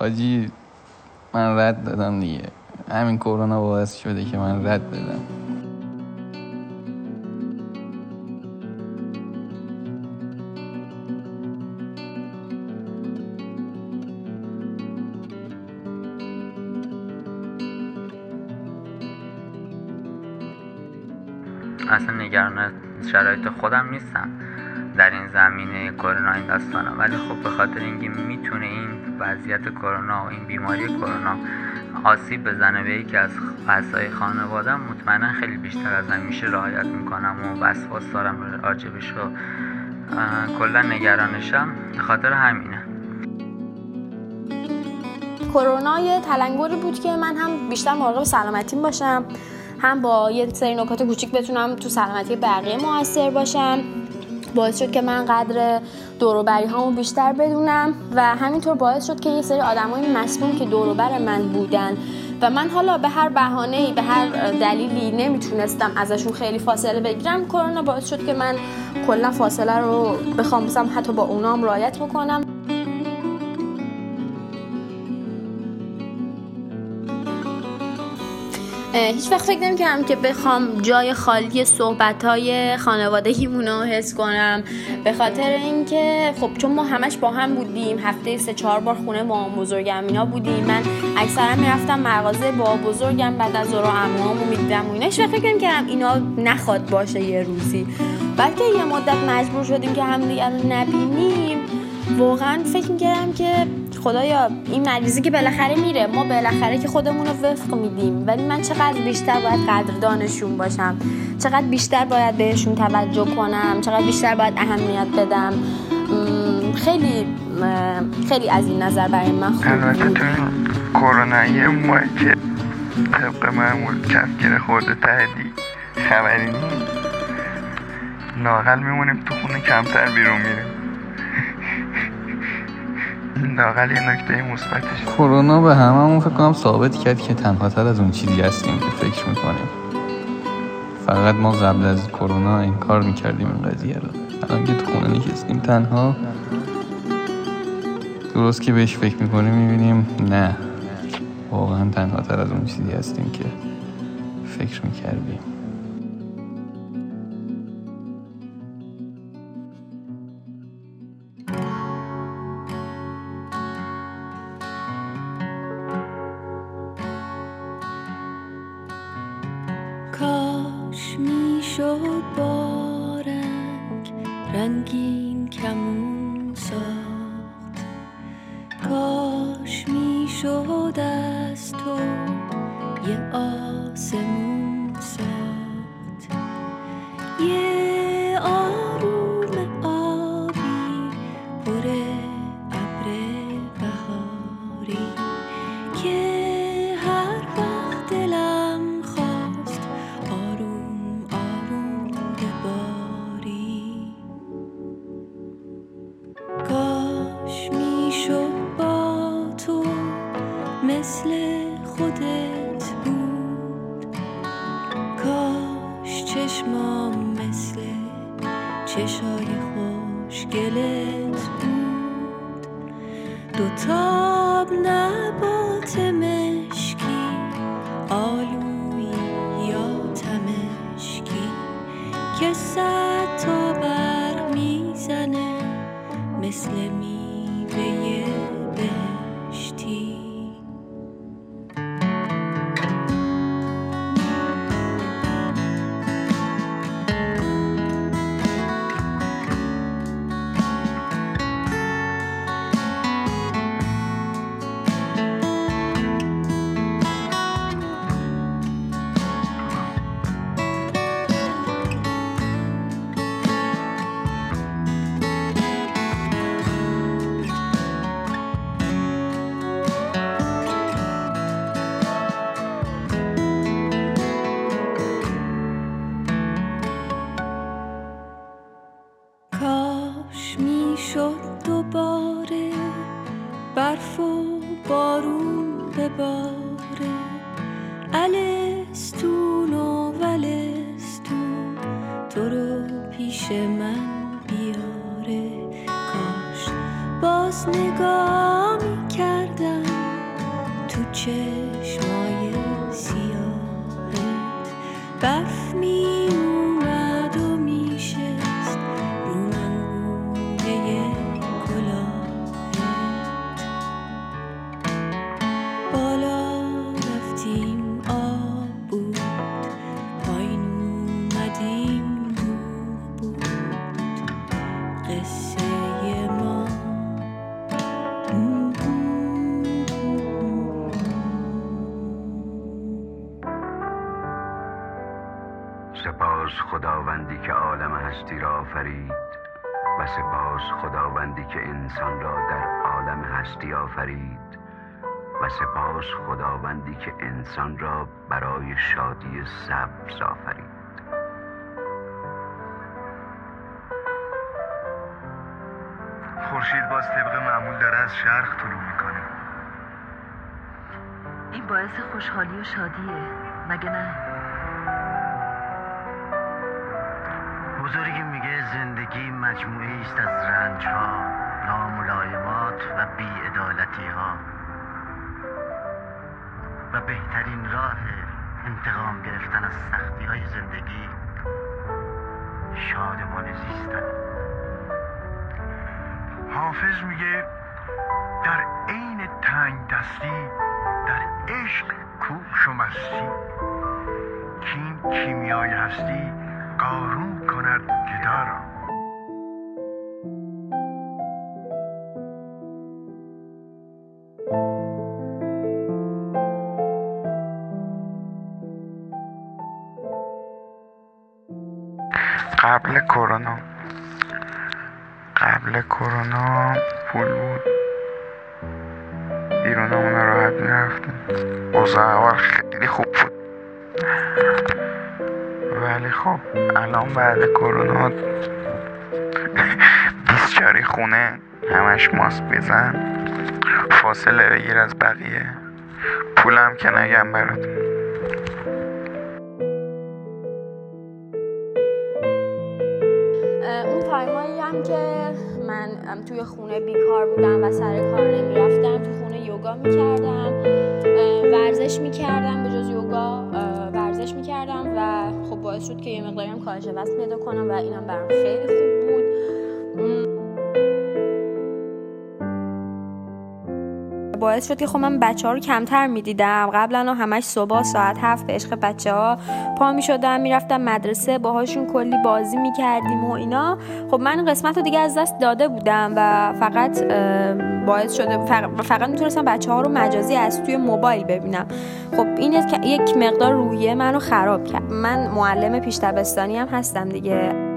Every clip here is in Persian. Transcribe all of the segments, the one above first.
حاجی من رد دادم دیگه. همین کرونا باعث شده که من رد بدم. اصلا نگران شرایط خودم نیستم. در این زمینه کرونا این داستانا ولی خب به خاطر اینکه می‌تونه این وضعیت کرونا و این بیماری کرونا آسیب بزنه به یکی از اعضای خانوادم مطمئنا خیلی بیشتر از همیشه رعایت می‌کنم و وسواس دارم راجبش و کلا نگرانشم. به خاطر همینه. کرونا یه تلنگری بود که من هم بیشتر مراقب سلامتیم باشم. هم با یه سری نکات کوچیک بتونم تو سلامتی بقیه موثر باشم. باعث شد که من قدر دوروبری هامو بیشتر بدونم و همینطور باعث شد که یه سری آدمای مسئول که دوروبر من بودن و من حالا به هر بهانه‌ای به هر دلیلی نمی‌تونستم ازشون خیلی فاصله بگیرم کرونا باعث شد که من کلا فاصله رو بخوام حتی با اونام رعایت بکنم. هیچ وقت فکر نمی‌کردم که بخوام جای خالی صحبت های خانوادگیمون رو حس کنم. به خاطر اینکه خب چون ما همش با هم بودیم هفته سه چهار بار خونه ما بزرگم اینا بودیم. من اکثرا می‌رفتم مغازه با بزرگم بعد از زورا عموامو می‌دیدم و اینا. هیچ وقت فکر نمی‌کردم اینا نخواد باشه یه روزی. بلکه یه مدت مجبور شدیم که همدیگه رو نبینیم. واقعا فکر می‌کردم که خدایا این مریضی که بالاخره میره ما بالاخره که خودمون رو وفق میدیم. ولی من چقدر بیشتر باید قدردانشون باشم؟ چقدر بیشتر باید بهشون توجه کنم؟ چقدر بیشتر باید اهمیت بدم؟ خیلی خیلی از این نظر برای من خوب البته تو کرونایی ما که طبق معمول کفگیر خورده تهدی خبری نیست. لاغل میمونیم تو خونه کمتر بیرون میریم. لاغل یه نکته مثبتش. کرونا به هممون فکر کنم ثابت کرد که تنها تر از اون چیزی هستیم که فکر می‌کنیم. فقط ما قبل از کرونا این کار می‌کردیم این قضیه رو. الان که تو خونه نشستیم تنها. درست که بهش فکر می‌کنیم می‌بینیم نه. واقعا تنها تر از اون چیزی هستیم که فکر می‌کردیم. شد از تو. یه آسمون چشمام مثل چشای خوشگلت بود. دوتاب نبات مشکی مستون و ولستون. تو رو پیش من بیاره. کاش باز نگاه می‌کردم. تو چه قصه ما سپاس خداوندی که عالم هستی را آفرید و سپاس خداوندی که انسان را در عالم هستی آفرید و سپاس خداوندی که انسان را برای شادی سبز آفرید. خورشید باز طبق معمول داره از شرق طلوع می‌کنه. این باعث خوشحالی و شادیه. مگه نه؟ بزرگی میگه زندگی مجموعه است از رنج ها ناملایمات و بیعدالتی ها و بهترین راه انتقام گرفتن از سختی های زندگی شادمان زیستن. حافظ میگه در عین تنگ دستی در عشق کوش و مستی. کین کیمیای هستی قارون کند گدا قبل کرونا. قبل کرونا پول بود. بیرونمون راحت می‌رفتیم. اوضاع اول خیلی خوب بود. ولی خب الان بعد کرونا بیسچاری خونه همش ماسک بزن فاصله بگیر از بقیه. پولم که نگم برات توی خونه بیکار بودم و سر کار نمی‌رفتم. تو خونه یوگا می‌کردم ورزش می‌کردم به جز یوگا ورزش می‌کردم و خب باعث شد که یه مقداری هم کاهش وزن پیدا کنم و اینم برام خیلی خوب بود. باعث شد که خب من بچه ها رو کمتر می‌دیدم. قبلا همش صبح ساعت هفت به عشق بچه ها پا می شدم می‌رفتم مدرسه باهاشون کلی بازی می‌کردیم و اینا. خب من قسمت رو دیگه از دست داده بودم و فقط باعث شده فقط, می‌تونستم بچه ها رو مجازی از توی موبایل ببینم. خب این یک- مقدار روحیه منو خراب کرد. من معلم پیش هم هستم دیگه.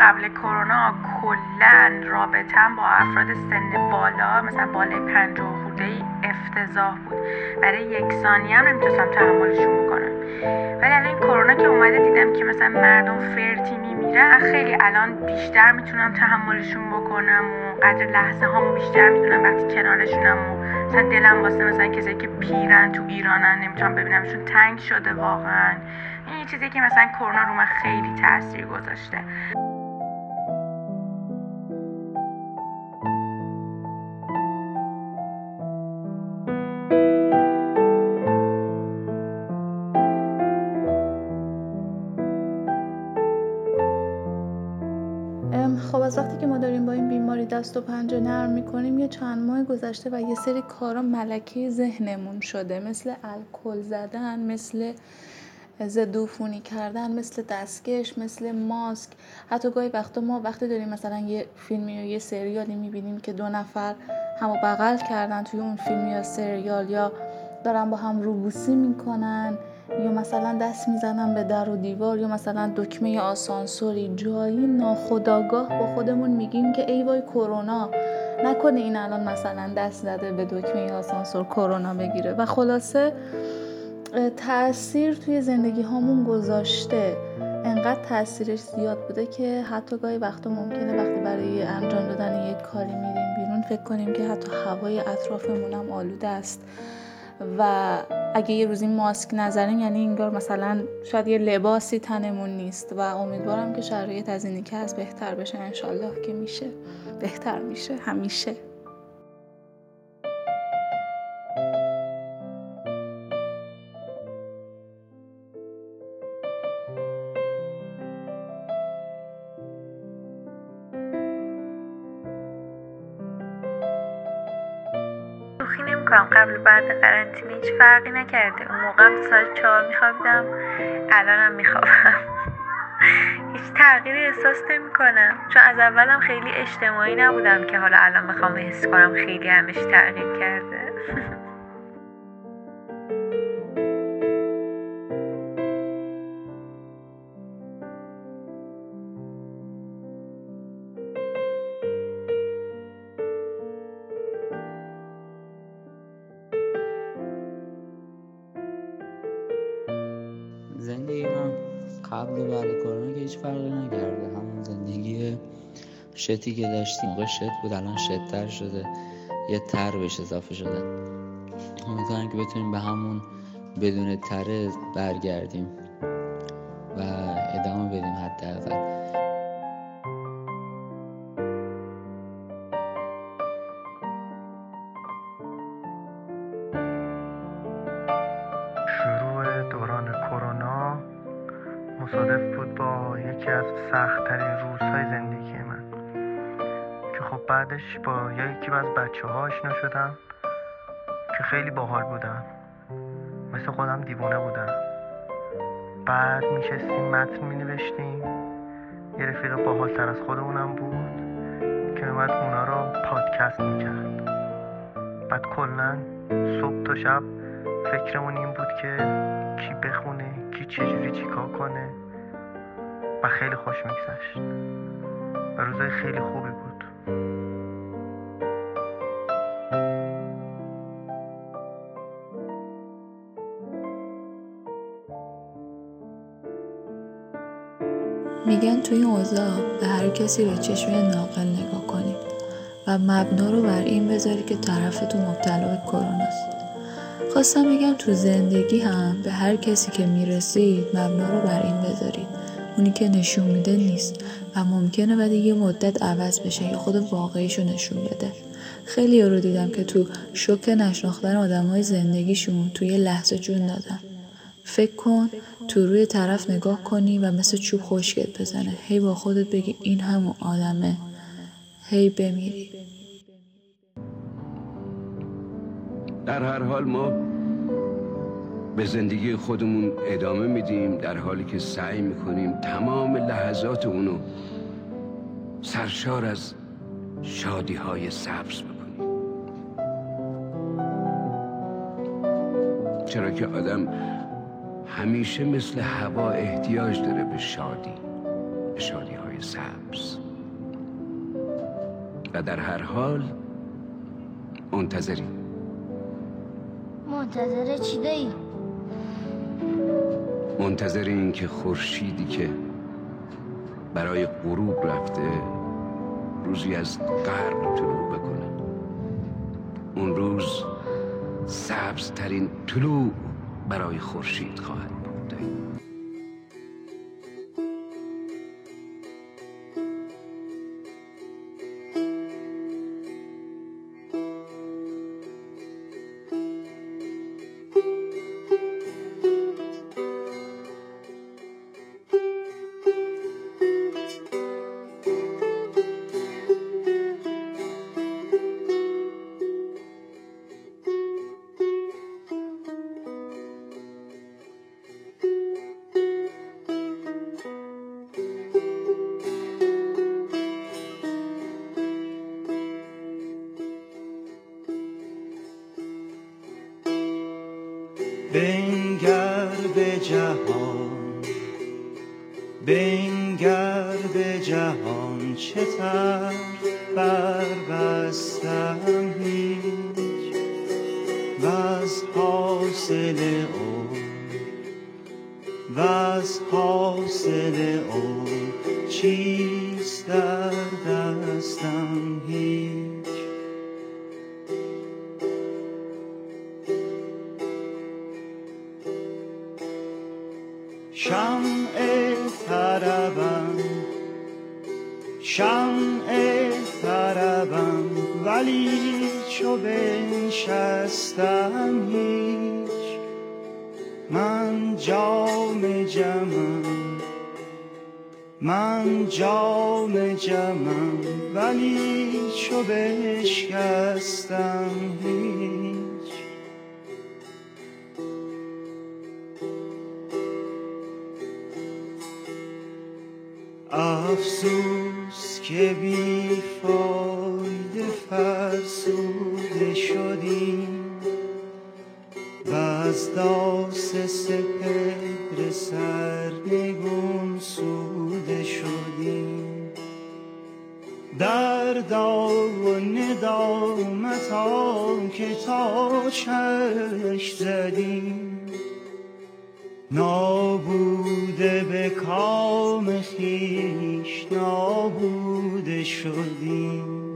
قبل کرونا کلا رابطم با افراد سن بالا مثلا بالای پنجاه خورده ای افتضاح بود. برای یک ثانیه هم نمی‌تونستم تحملشون بکنم. ولی الان این کرونا که اومده دیدم که مثلا مردم فرتی میمیرن خیلی الان بیشتر می‌تونم تحملشون بکنم و قدر لحظه هامو بیشتر می‌دونم وقتی کنارشونم و مثلا دلم واسه مثلا کسی که پیرن تو ایرانن نمی‌تونم ببینمشون تنگ شده واقعا. این چیزی که مثلا کرونا رو من خیلی تاثیر گذاشته. دست و پنجه نرم می‌کنیم یه چند ماه گذشته و یه سری کارا ملکه ذهنمون شده مثل الکل زدن مثل ضد عفونی کردن مثل دستکش مثل ماسک. حتی گاهی وقتا ما وقتی داریم مثلا یه فیلمی یا یه سریالی می‌بینیم که دو نفر همو بغل کردن توی اون فیلم یا سریال یا دارن با هم روبوسی می‌کنن. یا مثلا دست می‌زنن به در و دیوار یا مثلا دکمه آسانسوری جایی ناخداگاه با خودمون میگیم که ای وای کرونا نکنه این الان مثلا دست زده به دکمه آسانسور کرونا بگیره. و خلاصه تاثیر توی زندگی هامون گذاشته. انقدر تاثیرش زیاد بوده که حتی گاهی وقتا ممکنه وقتی برای انجام دادن یک کاری میریم بیرون فکر کنیم که حتی هوای اطرافمون هم آلوده است. و اگه یه روزی ماسک نزنیم یعنی انگار مثلا شاید یه لباسی تنمون نیست و امیدوارم که شرایط از اینی که از بهتر بشه. انشالله که میشه. بهتر میشه. همیشه. قبل بعد قرنطینه هیچ فرقی نکرده. اون موقع هم ساعت چهار میخوابیدم. الانم میخوابم. هیچ تغییری احساس نمی کنم چون از اولم خیلی اجتماعی نبودم که حالا الان می‌خوام حس کنم خیلی همش تغییر کرده. شتی که داشتیم موقع شت بود الان شتتر شده. یه تر بهش اضافه شده. امیدوارم که بتونیم به همون بدون تره برگردیم و ادامه بدیم حداقل. بعدش با یکی از بچه ها آشنا که خیلی باحال بودن. مثل خودم دیوانه بودن. بعد میشستیم متن مینوشتیم. یه رفیق باحالتر از خودمونم بود که اومد اونا رو پادکست می‌کرد. بعد کلا صبح تا شب فکرمون این بود که کی بخونه کی چجوری چیکار کنه و خیلی خوش میگذشت. و روزای خیلی خوبی بود. میگن توی این اوضاع به هر کسی به چشم ناقل نگاه کنید و مبنا رو بر این بذاری که طرفتون مبتلا به کروناست خواستم بگم تو زندگی هم به هر کسی که می‌رسید مبنا رو بر این بذارید. اونی که نشون میده نیست و ممکنه بعد یه مدت عوض بشه یا خود واقعیشو نشون بده. خیلی رو دیدم که تو شوک نشناختن آدمای زندگیشون توی لحظه جون دادن. فکر کن تو روی طرف نگاه کنی و مثل چوب خشکت بزنه. هی با خودت بگی این همون آدمه. هی بمیری. در هر حال ما به زندگی خودمون ادامه میدیم در حالی که سعی می‌کنیم تمام لحظات اونو سرشار از شادی های سبز بکنیم. چرا که آدم همیشه مثل هوا احتیاج داره به شادی به شادی های سبز. و در هر حال منتظریم منتظر چی دایی؟ منتظر این که خورشیدی که برای غروب رفته روزی از غرب طلوع بکنه. اون روز سبزترین طلوع برای خورشید خواهد. چه تر بربستم هیچ؟ و از حاصل او و از حاصل او چیست در دستم هیچ؟ ولی چو بنشستم هیچ. من جام جمم من جام جمم ولی چو بشکستم هیچ. افسوس که بیفاد فرسوده شدیم و از داس سپهر سرنگون سوده شدیم. در و ندامت که تا چشم زدیم. نابوده به کام خیش نابوده شدیم.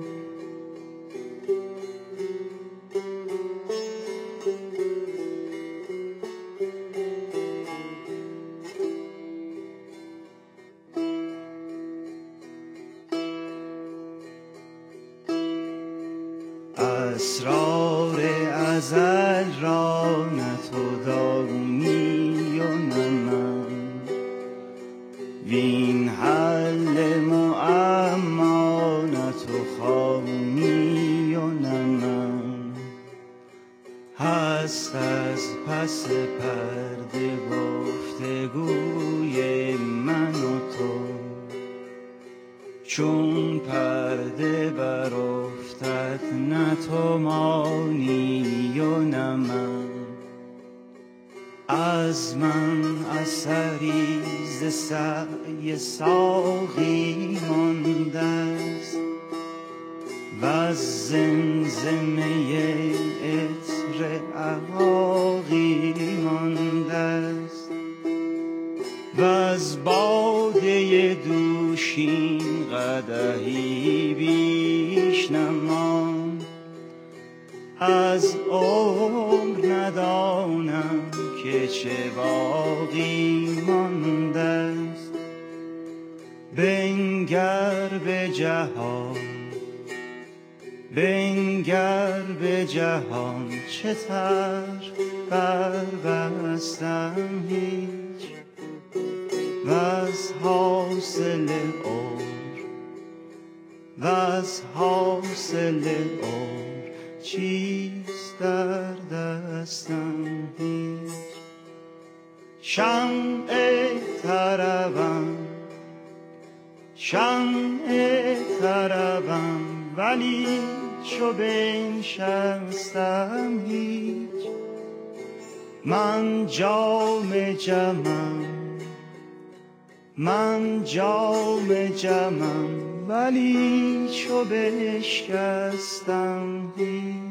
هست از پس پرده گفتگوی من و تو. چون پرده برافتد نه تو مانی و نه من. از من اثری ز سعی ساقی مانده است. و از زمزمه باده دوشین قدهی بیش نماند از عمر ندانم که چه باقی مانده است بنگر به جهان بنگر به جهان چه تر بربستم هیچ؟ و از حاصل عمر و از حاصل عمر چیست در دستم هیچ؟ شمع طربم شمع طربم ولی چو بنشستم هیچ؟ من جام جمم من جام جمم ولی چو بشکستم هیچ